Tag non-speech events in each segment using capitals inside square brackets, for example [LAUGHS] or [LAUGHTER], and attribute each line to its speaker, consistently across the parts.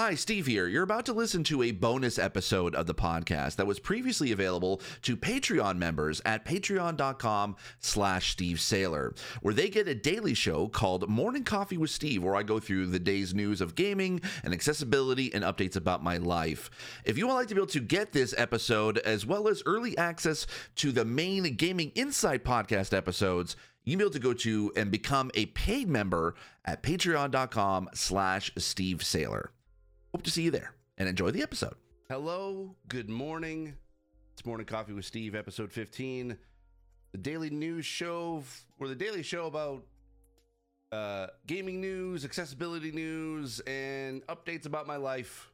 Speaker 1: Hi, Steve here. You're about to listen to a bonus episode of the podcast that was previously available to Patreon members at patreon.com slash Steve Saylor, where they get a daily show called Morning Coffee with Steve, where I go through the day's news of gaming and accessibility and updates about my life. If you would like to be able to get this episode, as well as early access to the main Gaming Insight podcast episodes, you can be able to go to and become a paid member at patreon.com slash Steve Saylor. Hope to see you there and enjoy the episode. Hello, good morning. It's Morning Coffee with Steve, episode 15. The daily news show, or the daily show about uh, gaming news, accessibility news, and updates about my life.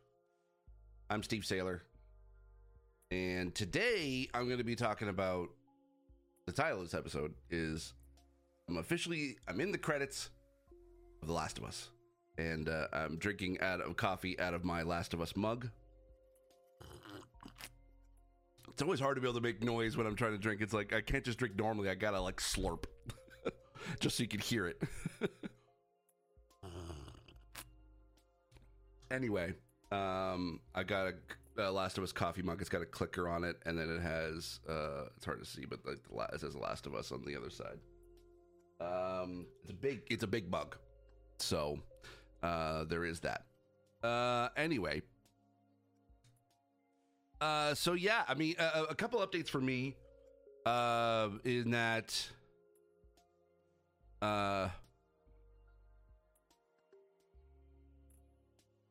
Speaker 1: I'm Steve Saylor. And today I'm going to be talking about the title of this episode is I'm officially I'm in the credits of The Last of Us and uh, I'm drinking out of coffee out of my Last of Us mug. It's always hard to be able to make noise when I'm trying to drink. It's like I can't just drink normally. I gotta like slurp, [LAUGHS] just so you can hear it. [LAUGHS] anyway, um, I got a, a Last of Us coffee mug. It's got a clicker on it, and then it has uh, it's hard to see, but like the it says Last of Us on the other side. Um, it's a big, it's a big mug, so uh, there is that. Uh, anyway, uh, so yeah, I mean, a, couple updates for me, uh, in that, uh,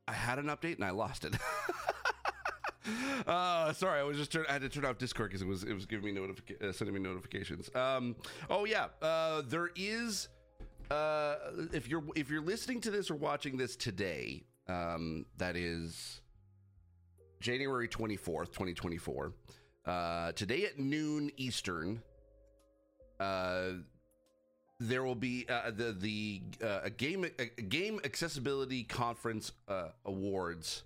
Speaker 1: I had an update and I lost it. [LAUGHS] uh sorry i was just turn, i had to turn off discord because it was it was giving me uh, sending me notifications um oh yeah uh there is uh if you're if you're listening to this or watching this today um that is january 24th 2024 uh today at noon eastern uh there will be uh, the the uh, a game a game accessibility conference uh, awards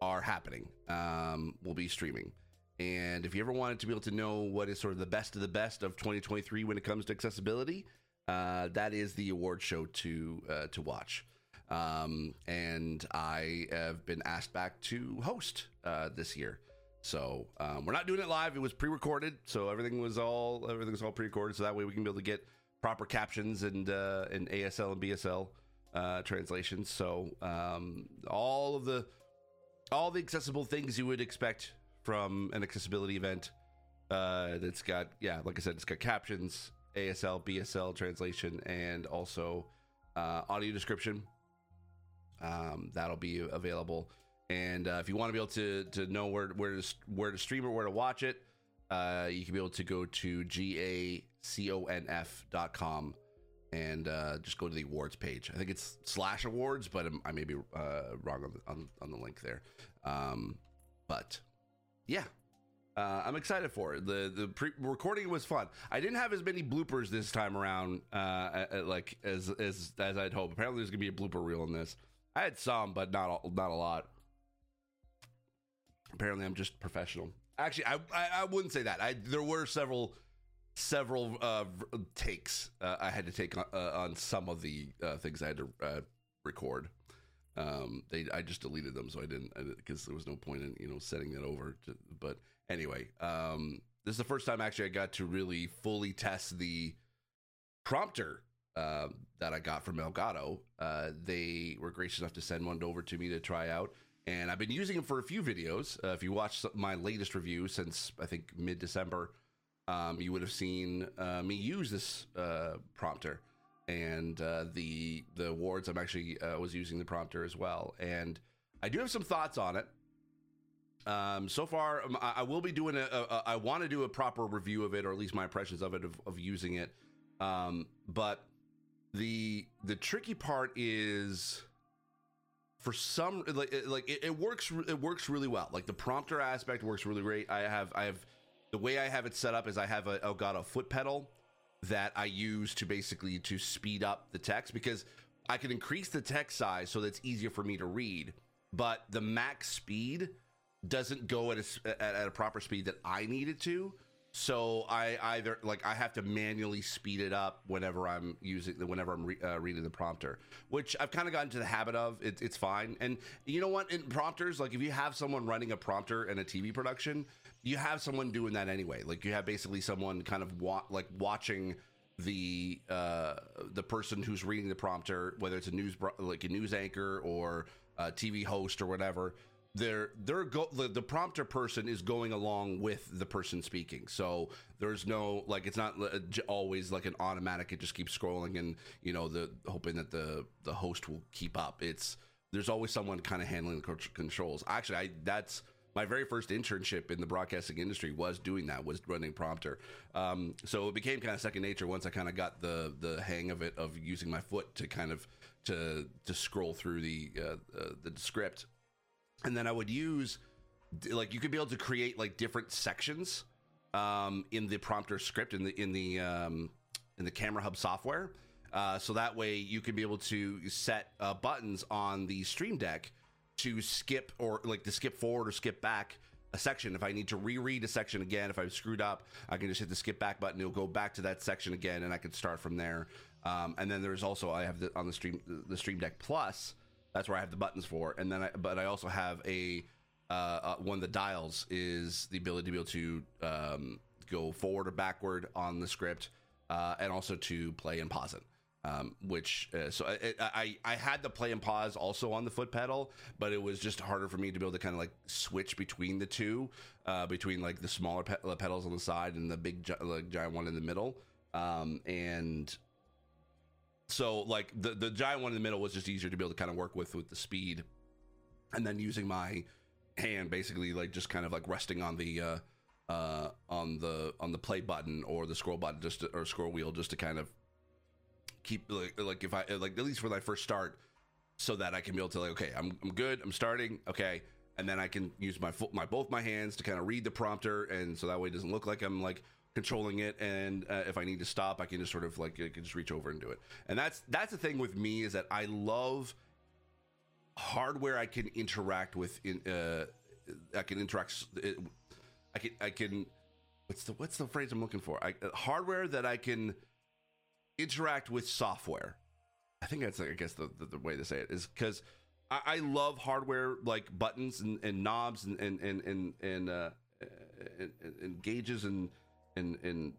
Speaker 1: are happening. Um, we'll be streaming. And if you ever wanted to be able to know what is sort of the best of the best of 2023 when it comes to accessibility, uh, that is the award show to uh, to watch. Um, and I have been asked back to host uh, this year. So um, we're not doing it live. It was pre-recorded, so everything was all everything was all pre-recorded. So that way we can be able to get proper captions and uh, and ASL and BSL uh, translations. So um, all of the all the accessible things you would expect from an accessibility event. Uh, that's got yeah, like I said, it's got captions, ASL, BSL translation, and also uh, audio description. Um, that'll be available. And uh, if you want to be able to to know where where to where to stream or where to watch it, uh, you can be able to go to gaconf.com and uh, just go to the awards page. I think it's slash awards, but I'm, I may be uh, wrong on the, on, on the link there. Um, but yeah, uh, I'm excited for it. The the pre- recording was fun. I didn't have as many bloopers this time around, uh, like as as as I'd hoped. Apparently, there's gonna be a blooper reel in this. I had some, but not a, not a lot. Apparently, I'm just professional. Actually, I, I, I wouldn't say that. I there were several several uh, takes uh, I had to take on, uh, on some of the uh, things I had to record. Um, they I just deleted them, so I didn't because there was no point in you know setting that over. To, but anyway, um, this is the first time actually I got to really fully test the prompter uh, that I got from Elgato. Uh, they were gracious enough to send one over to me to try out. And I've been using it for a few videos. Uh, if you watch my latest review since I think mid December, um, you would have seen uh, me use this uh, prompter and uh, the the awards. I'm actually was using the prompter as well, and I do have some thoughts on it. Um, so far, um, I, will be doing a. a, a I want to do a proper review of it, or at least my impressions of it of, of using it. Um, but the the tricky part is for some like like it, it works it works really well. Like the prompter aspect works really great. I have I have the way I have it set up is I have a Elgato foot pedal that I use to basically to speed up the text because I can increase the text size so that's easier for me to read, but the max speed doesn't go at a, at, a proper speed that I need it to. so I either like I have to manually speed it up whenever I'm using the whenever I'm re, uh, reading the prompter, which I've kind of gotten to the habit of. It, it's fine, and you know what? In prompters, like if you have someone running a prompter in a TV production, you have someone doing that anyway. Like you have basically someone kind of wa- like watching the uh, the person who's reading the prompter, whether it's a news like a news anchor or a TV host or whatever they're they're go the, the, prompter person is going along with the person speaking. So there's no like it's not always like an automatic it just keeps scrolling and you know the hoping that the the host will keep up. It's there's always someone kind of handling the controls. Actually i that's my very first internship in the broadcasting industry was doing that was running prompter. Um, so it became kind of second nature once i kind of got the the hang of it of using my foot to kind of to to scroll through the uh, uh, the script and then I would use like you could be able to create like different sections um, in the prompter script in the in the um, in the Camera Hub software. Uh, so that way you can be able to set uh, buttons on the Stream Deck to skip or like to skip forward or skip back a section. If I need to reread a section again, if I've screwed up, I can just hit the skip back button. It'll go back to that section again, and I can start from there. Um, and then there's also I have the, on the stream the Stream Deck Plus that's where I have the buttons for, and then I, but I also have a uh, uh, one of the dials is the ability to be able to um, go forward or backward on the script, uh, and also to play and pause it. Um, which uh, so I, I, I had the play and pause also on the foot pedal, but it was just harder for me to be able to kind of like switch between the two, uh, between like the smaller pe- pedals on the side and the big gi- like, giant one in the middle. Um, and so like the the giant one in the middle was just easier to be able to kind of work with with the speed, and then using my hand basically like just kind of like resting on the uh, uh, on the on the play button or the scroll button just to, or scroll wheel just to kind of keep like like if I like at least when I first start, so that I can be able to like okay I'm I'm good I'm starting okay. And then I can use my my both my hands to kind of read the prompter and so that way it doesn't look like I'm like controlling it and uh, if i need to stop i can just sort of like I can just reach over and do it. And that's that's the thing with me is that i love hardware i can interact with in uh i can interact i can i can what's the what's the phrase i'm looking for? I, uh, hardware that i can interact with software. I think that's like i guess the, the, the way to say it is because I, I, love hardware like buttons and, and knobs and and and and, and uh and, and gauges and and and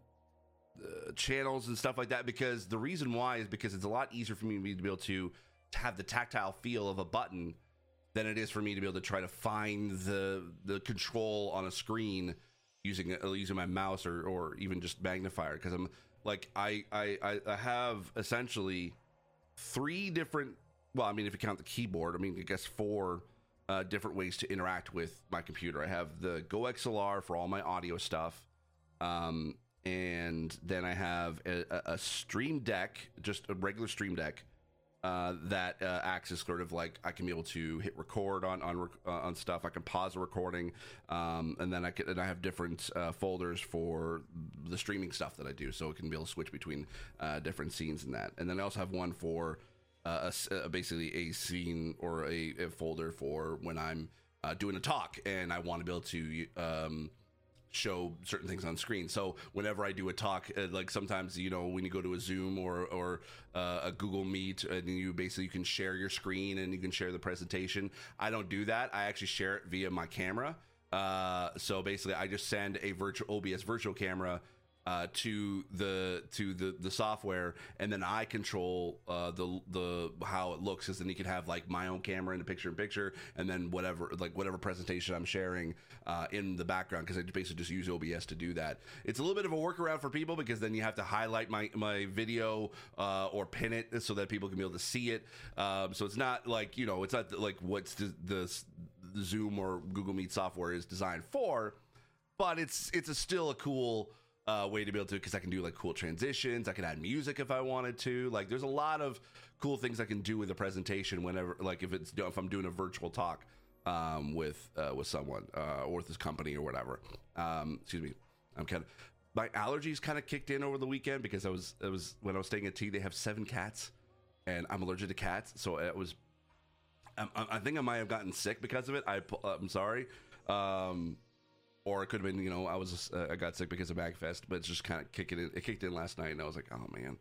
Speaker 1: uh, channels and stuff like that because the reason why is because it's a lot easier for me to be able to, to have the tactile feel of a button than it is for me to be able to try to find the the control on a screen using uh, using my mouse or or even just magnifier because I'm like I, I I have essentially three different well I mean if you count the keyboard I mean I guess four uh, different ways to interact with my computer. I have the Go XLR for all my audio stuff um, and then I have a, a, Stream Deck, just a regular Stream Deck. Uh, that uh, acts as sort of like I can be able to hit record on on uh, on stuff. I can pause a recording, um, and then I can and I have different uh, folders for the streaming stuff that I do, so it can be able to switch between uh, different scenes and that. And then I also have one for uh, a, basically a scene or a, a, folder for when I'm doing a talk and I want to be able to. Um, show certain things on screen. So whenever I do a talk, uh, like sometimes you know when you go to a Zoom or or uh, a Google Meet, and you basically you can share your screen and you can share the presentation. I don't do that. I actually share it via my camera. Uh, so basically, I just send a virtual OBS virtual camera uh, to the to the the software, and then I control uh, the the how it looks. Because then you can have like my own camera in the picture in picture, and then whatever like whatever presentation I'm sharing uh, in the background. Because I basically just use OBS to do that. It's a little bit of a workaround for people because then you have to highlight my my video uh, or pin it so that people can be able to see it. Um, so it's not like you know it's not like what's the, the the Zoom or Google Meet software is designed for, but it's it's a still a cool uh, way to be able to because I can do like cool transitions. I can add music if I wanted to. Like, there's a lot of cool things I can do with a presentation whenever, like, if it's if I'm doing a virtual talk um, with uh, with someone uh, or with this company or whatever. Um, excuse me. I'm kind of my allergies kind of kicked in over the weekend because I was it was when I was staying at T. They have seven cats, and I'm allergic to cats, so it was. I, I think I might have gotten sick because of it. I, I'm sorry. Um, or it could have been you know I was uh, I got sick because of Magfest, but it's just kind of kicking in. It kicked in last night, and I was like, oh man.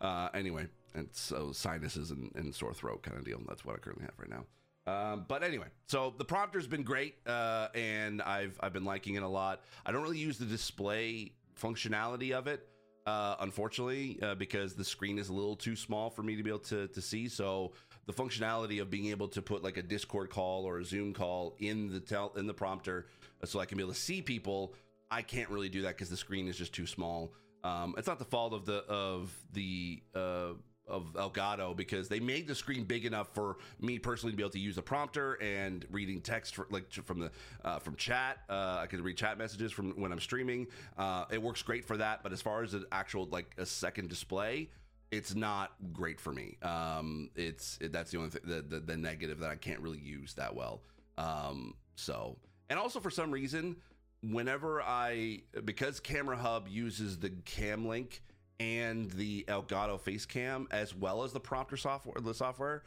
Speaker 1: Uh, anyway, and so sinuses and, and sore throat kind of deal. That's what I currently have right now. Um, but anyway, so the prompter's been great, uh, and I've I've been liking it a lot. I don't really use the display functionality of it, uh, unfortunately, uh, because the screen is a little too small for me to be able to to see. So the functionality of being able to put like a Discord call or a Zoom call in the tel- in the prompter, uh, so I can be able to see people, I can't really do that because the screen is just too small. Um, it's not the fault of the of the uh, of Elgato because they made the screen big enough for me personally to be able to use the prompter and reading text for, like from the uh, from chat. Uh, I can read chat messages from when I'm streaming. Uh, it works great for that. But as far as an actual like a second display, it's not great for me. Um, it's it, that's the only thing, the, the, the negative that I can't really use that well. Um, so and also for some reason, whenever I because Camera Hub uses the Cam Link and the Elgato face cam as well as the prompter software the software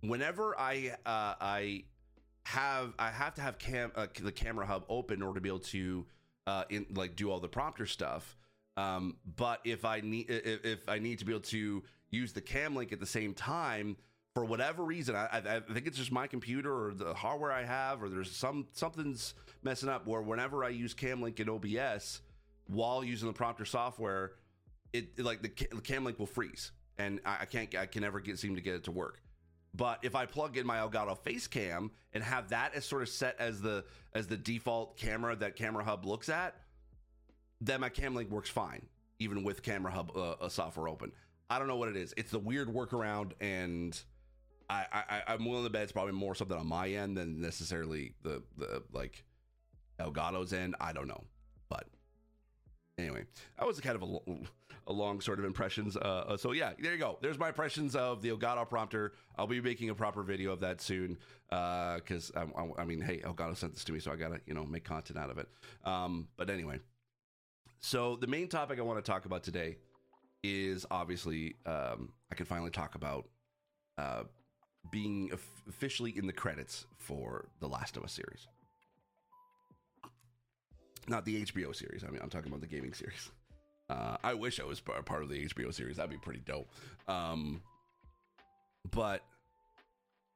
Speaker 1: whenever I uh, I have I have to have cam uh, the camera hub open in order to be able to uh, in like do all the prompter stuff um, but if I need if, I need to be able to use the cam link at the same time for whatever reason I, I, think it's just my computer or the hardware I have or there's some something's messing up where whenever I use cam link in OBS while using the prompter software it, like the, cam link will freeze, and I, I can't I can never get seem to get it to work. But if I plug in my Elgato face cam and have that as sort of set as the as the default camera that Camera Hub looks at, then my cam link works fine, even with Camera Hub uh, software open. I don't know what it is. It's the weird workaround, and I, I I'm willing to bet it's probably more something on my end than necessarily the the like Elgato's end. I don't know, but anyway, that was kind of a a long sort of impressions. Uh, uh, so yeah, there you go. There's my impressions of the Elgato prompter. I'll be making a proper video of that soon because uh, I, I, mean, hey, Elgato sent this to me, so I gotta you know make content out of it. Um, but anyway, so the main topic I want to talk about today is obviously um, I can finally talk about uh, being officially in the credits for the Last of Us series. Not the HBO series. I mean, I'm talking about the gaming series. Uh, I wish I was part of the HBO series. That'd be pretty dope. Um, but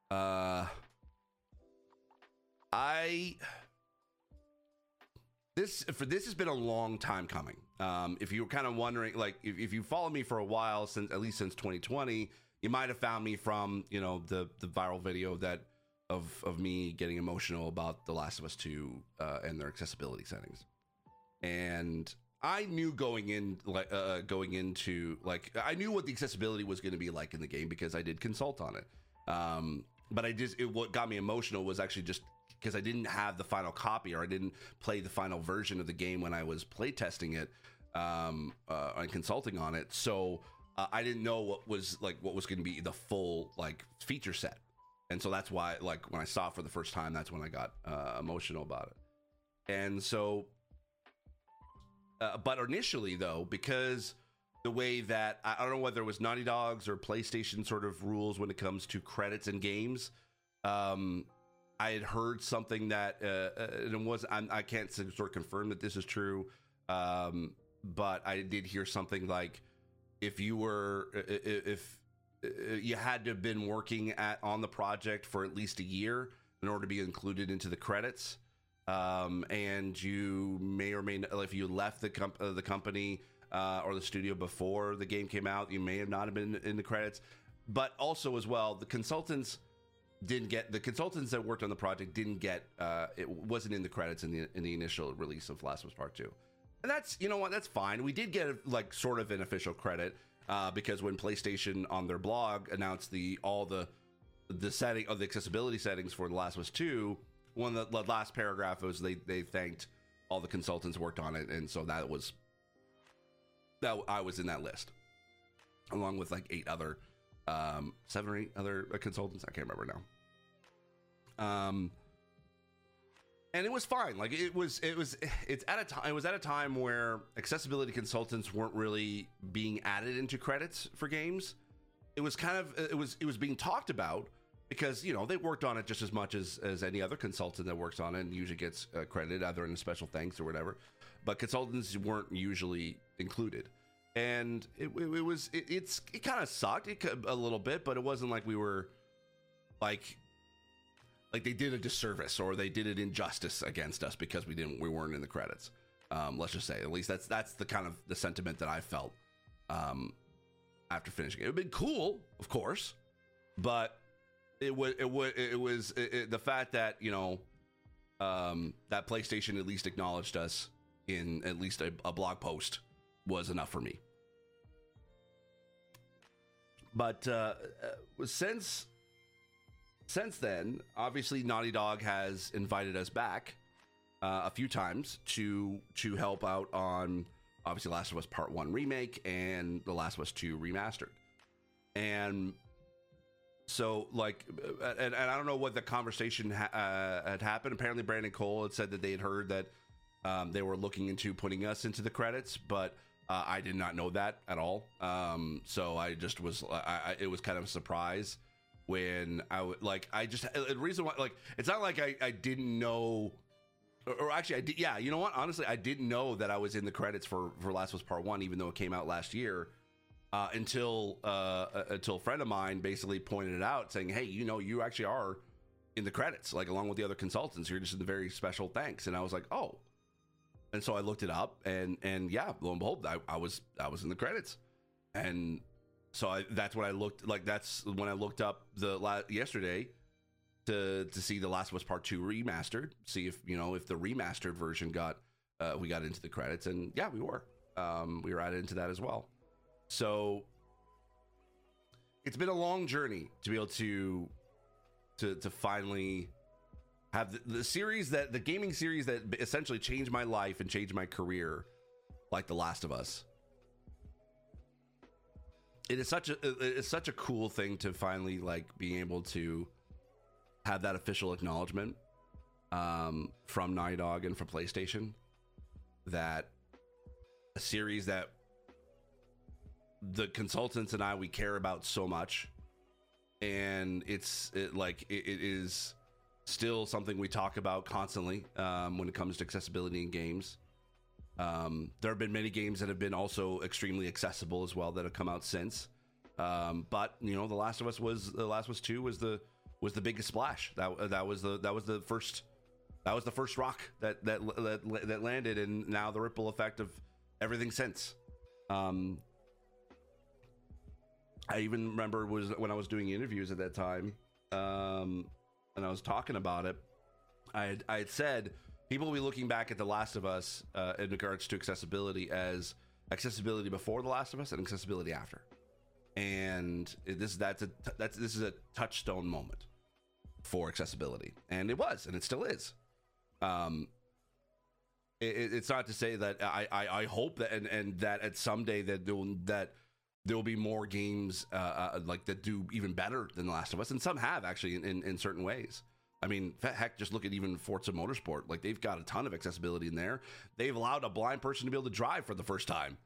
Speaker 1: uh, I this for this has been a long time coming. Um, if you were kind of wondering, like if, if you followed me for a while since at least since 2020, you might have found me from you know the the viral video that of of me getting emotional about The Last of Us 2 uh, and their accessibility settings. And I knew going in like uh, uh, going into like I knew what the accessibility was going to be like in the game because I did consult on it. Um, but I just it, what got me emotional was actually just because I didn't have the final copy or I didn't play the final version of the game when I was playtesting it um, uh, and consulting on it. So uh, I didn't know what was like what was going to be the full like feature set, and so that's why like when I saw it for the first time, that's when I got uh, emotional about it. And so uh, but initially, though, because the way that I don't know whether it was Naughty Dog's or PlayStation sort of rules when it comes to credits and games. Um, I had heard something that uh, uh and it was I'm, I can not sort of confirm that this is true, um, but I did hear something like if you were if you had to have been working at on the project for at least a year in order to be included into the credits um, and you may or may not, if you left the comp- uh, the company uh, or the studio before the game came out, you may have not have been in the credits. But also as well, the consultants didn't get the consultants that worked on the project didn't get uh, it wasn't in the credits in the in the initial release of Last of Us Part Two, and that's you know what that's fine. We did get like sort of an official credit uh, because when PlayStation on their blog announced the all the the setting of the accessibility settings for The Last of Us Two one of the last paragraph was they they thanked all the consultants worked on it, and so that was that I was in that list, along with like eight other, um, seven or eight other consultants. I can't remember now. Um, and it was fine. Like it was, it was, it's at a time. It was at a time where accessibility consultants weren't really being added into credits for games. It was kind of, it was, it was being talked about because you know they worked on it just as much as as any other consultant that works on it and usually gets uh, credited either in special thanks or whatever. But consultants weren't usually included, and it, it, it was it, it's it kind of sucked it, a little bit, but it wasn't like we were like like they did a disservice or they did an injustice against us because we didn't we weren't in the credits. Um, let's just say at least that's that's the kind of the sentiment that I felt um, after finishing it. It would been cool, of course, but it was it was it was the fact that you know um, that PlayStation at least acknowledged us in at least a, a blog post was enough for me. But uh, uh since since then, obviously, Naughty Dog has invited us back uh, a few times to to help out on obviously Last of Us Part One remake and The Last of Us Two remastered, and so like, uh, and, and I don't know what the conversation ha- uh, had happened. Apparently, Brandon Cole had said that they had heard that um, they were looking into putting us into the credits, but. Uh, I did not know that at all. Um, so I just was, I, I, it was kind of a surprise when I would like I just the reason why like it's not like I, I didn't know or, actually I did yeah you know what? Honestly I didn't know that I was in the credits for for Last of Us Part One even though it came out last year uh, until uh, uh, until a friend of mine basically pointed it out saying hey you know you actually are in the credits like along with the other consultants. You're just in the very special thanks. And I was like oh and so I looked it up and and yeah lo and behold I, I was I was in the credits. And so I, that's when I looked like that's when I looked up the la- yesterday to to see the Last of Us Part Two remastered, see if you know if the remastered version got uh, we got into the credits, and yeah, we were. Um, we were added into that as well. So it's been a long journey to be able to to to finally have the, the series that the gaming series that essentially changed my life and changed my career, like The Last of Us. It is such a it's such a cool thing to finally like being able to have that official acknowledgement um, from Naughty Dog and from PlayStation that a series that the consultants and I we care about so much, and it's it, like it, it is still something we talk about constantly um, when it comes to accessibility in games. Um, there have been many games that have been also extremely accessible as well that have come out since. Um, but you know, The Last of Us was The Last of Us Two was the was the biggest splash. That that was the that was the first that was the first rock that that that, that landed, and now the ripple effect of everything since. Um, I even remember was when I was doing interviews at that time, um, and I was talking about it. I had, I had said people will be looking back at The Last of Us uh, in regards to accessibility as accessibility before The Last of Us and accessibility after. And this that's a that's this is a touchstone moment for accessibility, and it was, and it still is. Um, it, it's not to say that I, I, I hope that and, and that at someday that that there will be more games uh, uh, like that do even better than The Last of Us, and some have actually in, in, in certain ways. I mean, heck, just look at even Forza Motorsport. Like they've got a ton of accessibility in there. They've allowed a blind person to be able to drive for the first time,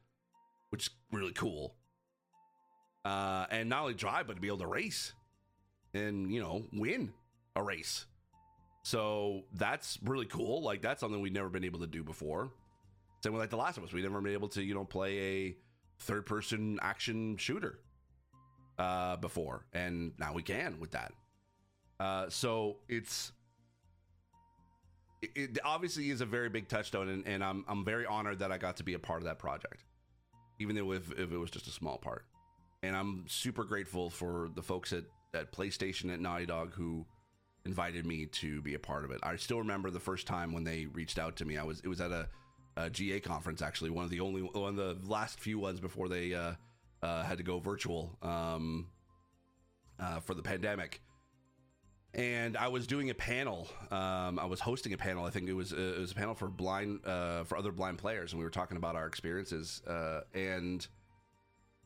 Speaker 1: which is really cool. Uh, and not only drive, but to be able to race and you know win a race. So that's really cool. Like that's something we've never been able to do before. Same with like The Last of Us, we've never been able to you know play a third person action shooter uh, before, and now we can with that. Uh, so it's it, obviously is a very big touchstone, and, and, I'm I'm very honored that I got to be a part of that project, even though if, if it was just a small part. And I'm super grateful for the folks at, at PlayStation at Naughty Dog who invited me to be a part of it. I still remember the first time when they reached out to me. I was it was at a, a GA conference actually, one of the only one of the last few ones before they uh, uh, had to go virtual um, uh, for the pandemic and I was doing a panel. Um, I was hosting a panel. I think it was uh, it was a panel for blind uh, for other blind players, and we were talking about our experiences. Uh, and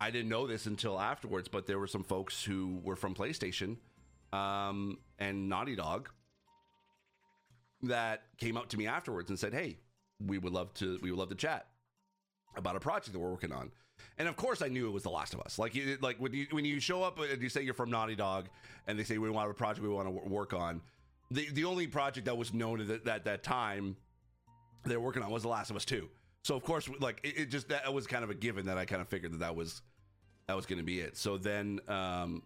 Speaker 1: I didn't know this until afterwards, but there were some folks who were from PlayStation um, and Naughty Dog that came up to me afterwards and said, "Hey, we would love to we would love to chat." about a project that we're working on. And of course, I knew it was The Last of Us. Like, you, like when you when you show up and you say you're from Naughty Dog, and they say we want a project we want to work on. The the only project that was known at that that time they were working on was The Last of Us Two. So of course, like it, it just that was kind of a given that I kind of figured that that was that was going to be it. So then, um,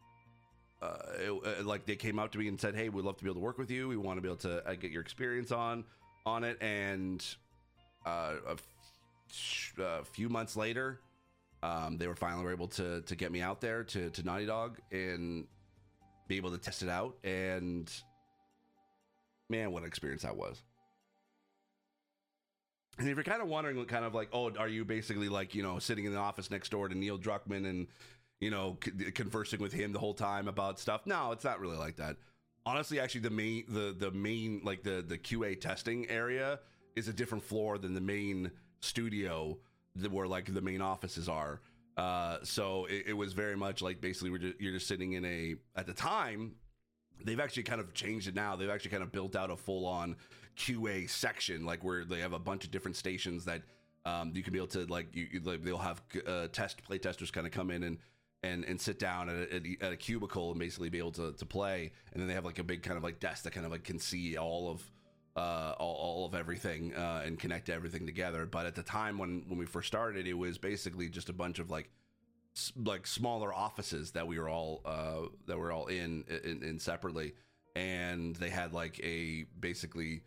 Speaker 1: uh, it, uh, like they came out to me and said, "Hey, we'd love to be able to work with you. We want to be able to uh, get your experience on on it." And uh, a f- a few months later, um, they were finally able to to get me out there to to Naughty Dog and be able to test it out. And man, what an experience that was! And if you're kind of wondering, what kind of like, oh, are you basically like, you know, sitting in the office next door to Neil Druckmann and, you know, c- conversing with him the whole time about stuff? No, it's not really like that. Honestly, actually, the main, the the main, like the the QA testing area is a different floor than the main studio, where like the main offices are. Uh, so it, it was very much like basically we're just, you're just sitting in a. At the time, they've actually kind of changed it now. They've actually kind of built out a full on QA section, like where they have a bunch of different stations that um, you can be able to like you, you like, they'll have uh, test play testers kind of come in and and and sit down at a, at a, cubicle and basically be able to to play, and then they have like a big kind of like desk that kind of like can see all of. Uh, all, all of everything uh, and connect everything together. But at the time when when we first started, it was basically just a bunch of like like smaller offices that we were all uh, that were all in, in, in separately, and they had like a basically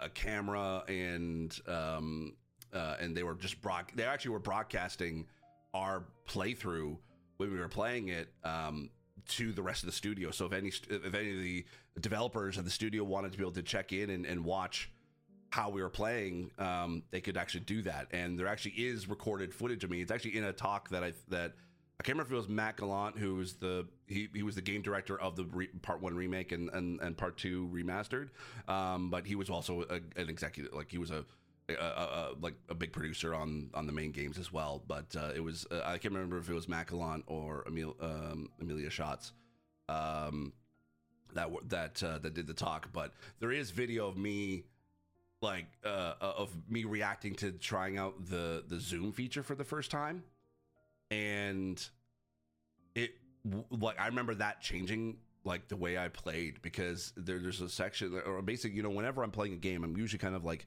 Speaker 1: a camera and um, uh, and they were just broad. They actually were broadcasting our playthrough when we were playing it um, to the rest of the studio. So if any if any of the developers of the studio wanted to be able to check in and, and watch how we were playing, um, they could actually do that. And there actually is recorded footage of me. It's actually in a talk that I that I can't remember if it was Matt Gallant who was the he, he was the game director of the re, part one remake and, and, and part two remastered. Um, but he was also a, an executive, like he was a, a, a, like a big producer on on the main games as well. But uh, it was uh, I can't remember if it was Matt or Emil, um, Emilia Schatz. Um, that that uh, that did the talk, but there is video of me like uh, of me reacting to trying out the the zoom feature for the first time. And it like I remember that changing like the way I played because there, there's a section or basically you know whenever I'm playing a game I'm usually kind of like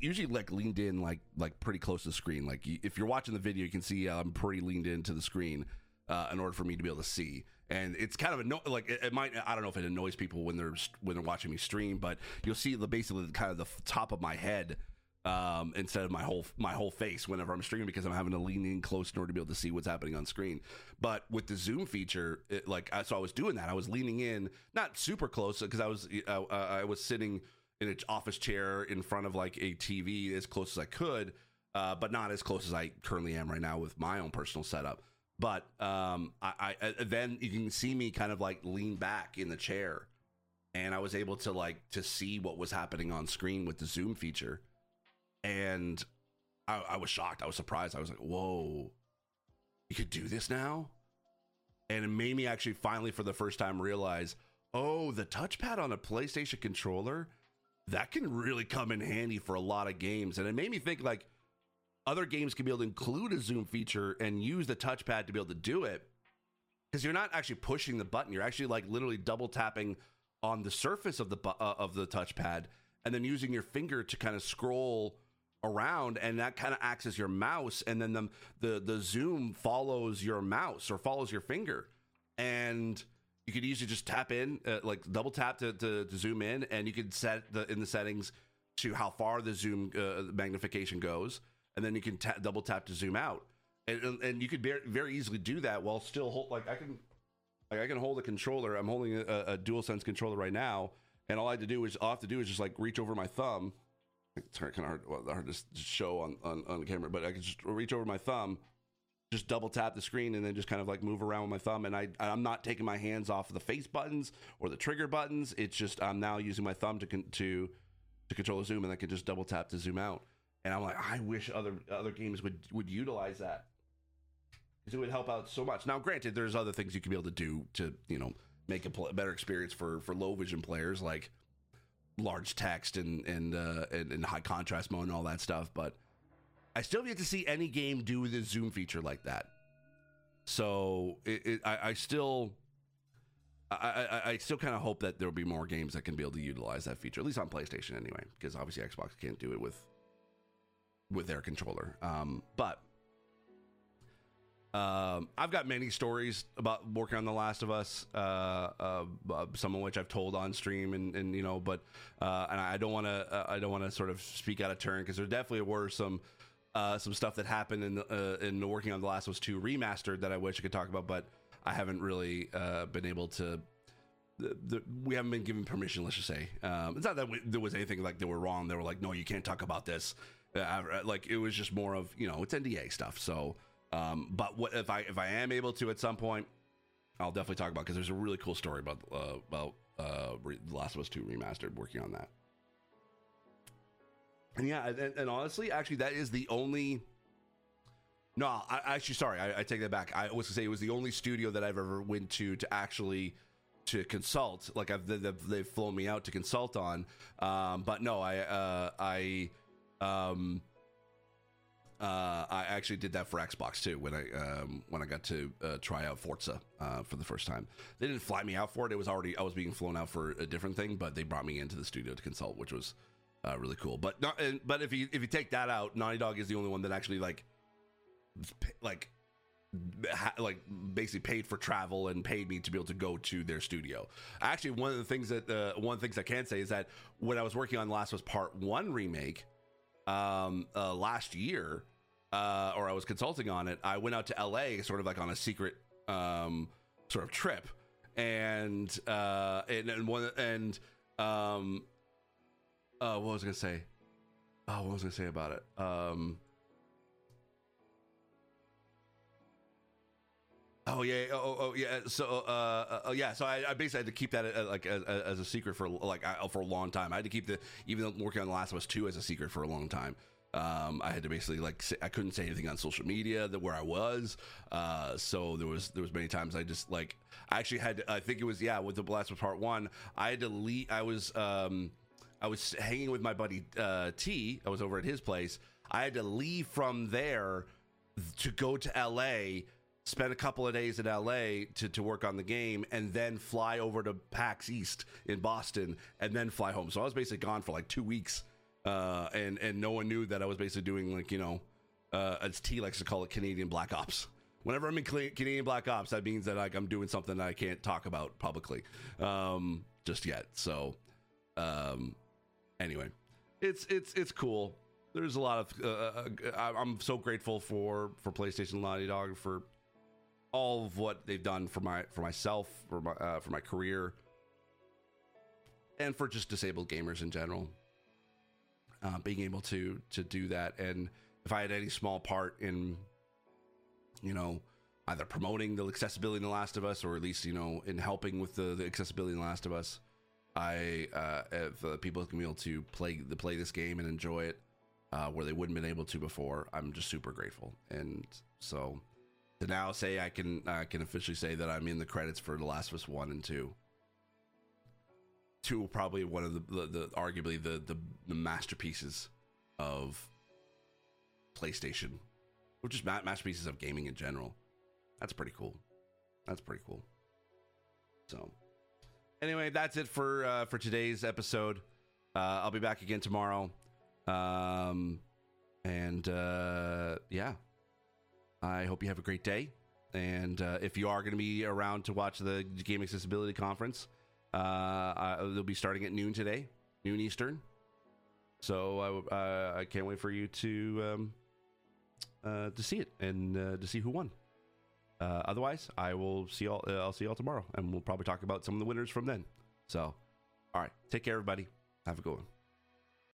Speaker 1: usually like leaned in like like pretty close to the screen. Like if you're watching the video you can see I'm pretty leaned into the screen uh, in order for me to be able to see and it's kind of anno- like it, it, might I don't know if it annoys people when they're when they're watching me stream but you'll see the basically kind of the top of my head um, instead of my whole my whole face whenever I'm streaming because I'm having to lean in close in order to be able to see what's happening on screen. But with the zoom feature, it, like so, I was doing that. I was leaning in, not super close because I was uh, I was sitting in an office chair in front of like a TV as close as I could, uh, but not as close as I currently am right now with my own personal setup. But um, I, I then you can see me kind of like lean back in the chair, and I was able to like to see what was happening on screen with the zoom feature and I, I was shocked. I was surprised. I was like, "Whoa, you could do this now!" And it made me actually finally, for the first time, realize, oh, the touchpad on a PlayStation controller that can really come in handy for a lot of games. And it made me think like other games can be able to include a zoom feature and use the touchpad to be able to do it. Because you're not actually pushing the button. You're actually like literally double tapping on the surface of the uh, of the touchpad and then using your finger to kind of scroll around and that kind of acts as your mouse and then the, the the zoom follows your mouse or follows your finger. And you could easily just tap in uh, like double tap to, to, to, zoom in and you could set the in the settings to how far the zoom uh, magnification goes and then you can double tap to zoom out and, and, and you could very, very easily do that while still hold like i can like i can hold a controller i'm holding a, a dual sense controller right now and all i have to do is all i have to do is just like reach over my thumb it's kind of hard, well, hard to show on, on, on camera, but I can just reach over my thumb, just double tap the screen, and then just kind of like move around with my thumb. And I, I'm not taking my hands off of the face buttons or the trigger buttons. It's just I'm now using my thumb to to to control the zoom, and I can just double tap to zoom out. And I'm like, I wish other other games would would utilize that because it would help out so much. Now, granted, there's other things you could be able to do to you know make a pl- better experience for for low vision players, like large text and and, uh, and and high contrast mode and all that stuff. But I still yet to see any game do the zoom feature like that. So it, it, I, I still. I, I, I still kind of hope that there will be more games that can be able to utilize that feature, at least on PlayStation anyway, because obviously Xbox can't do it with with their controller. Um, but um, I've got many stories about working on The Last of Us, uh, uh, uh some of which I've told on stream, and, and you know, but uh, and I don't want to uh, I don't want to sort of speak out of turn because there definitely were some uh, some stuff that happened in in working on The Last of Us Two remastered that I wish I could talk about, but I haven't really been able to. The, the, we haven't been given permission. Let's just say um, it's not that we, there was anything like they were wrong. They were like, no, you can't talk about this. Like it was just more of you know it's NDA stuff. So um, but what if I if I am able to at some point, I'll definitely talk about because there's a really cool story about uh, about uh, The Last of Us Two remastered. Working on that, and yeah, and, and honestly, actually, that is the only. No, I, actually, sorry, I, I, take that back. I was to say it was the only studio that I've ever went to to actually to consult. Like I've they've, they've flown me out to consult on. Um, but no, I uh, I um, uh, I actually did that for Xbox too when I um, when I got to uh, try out Forza uh, for the first time. They didn't fly me out for it; it was already I was being flown out for a different thing, but they brought me into the studio to consult, which was uh, really cool. But not, but if you if you take that out, Naughty Dog is the only one that actually like like ha, like basically paid for travel and paid me to be able to go to their studio. Actually, one of the things that uh, one of the things I can say is that when I was working on Last of Us Part One remake um, uh, last year, uh, or I was consulting on it, I went out to LA sort of like on a secret um, sort of trip, and uh, and, and one and um, uh, what was I gonna say? Oh, what was I gonna say about it? Um, Oh yeah, oh, oh, yeah. So uh, uh, oh yeah. So I, I, basically had to keep that uh, like as, as, a secret for like for a long time. I had to keep the even though working on The Last of Us Two as a secret for a long time. Um, I had to basically like say, I couldn't say anything on social media that where I was. Uh, so there was there was many times I just like I actually had to, I think it was yeah with the Last of Us Part One I had to leave. I was um, I was hanging with my buddy uh, T. I was over at his place. I had to leave from there to go to L.A spend a couple of days in LA to, to work on the game, and then fly over to PAX East in Boston, and then fly home. So I was basically gone for like two weeks, uh, and and no one knew that I was basically doing like you know, uh, as T likes to call it, Canadian Black Ops. Whenever I'm in Canadian Black Ops, that means that like I'm doing something that I can't talk about publicly um, just yet. So um, anyway, it's it's it's cool. There's a lot of uh, uh, uh I'm so grateful for for PlayStation Naughty Dog for all of what they've done for my for myself for my uh, for my career and for just disabled gamers in general. Uh, being able to to do that and if i had any small part in you know either promoting the accessibility in the last of us or at least you know in helping with the, the accessibility in the last of us i uh, if uh, people can be able to play the play this game and enjoy it uh, where they wouldn't been able to before i'm just super grateful. And so to now say I can I can officially say that I'm in the credits for The Last of Us one and two. Two probably one of the the, the arguably the, the, the masterpieces of PlayStation, or just masterpieces of gaming in general. That's pretty cool. That's pretty cool. So, anyway, that's it for uh, for today's episode. Uh, I'll be back again tomorrow. Um, and uh, yeah, I hope you have a great day. And uh, if you are going to be around to watch the Game Accessibility Conference, uh, they'll be starting at noon today, noon Eastern. So I, uh, I can't wait for you to um, uh, to see it and uh, to see who won. Otherwise, I will see y'all. I'll see y'all tomorrow, and we'll probably talk about some of the winners from then. So, all right, take care, everybody. Have a good one.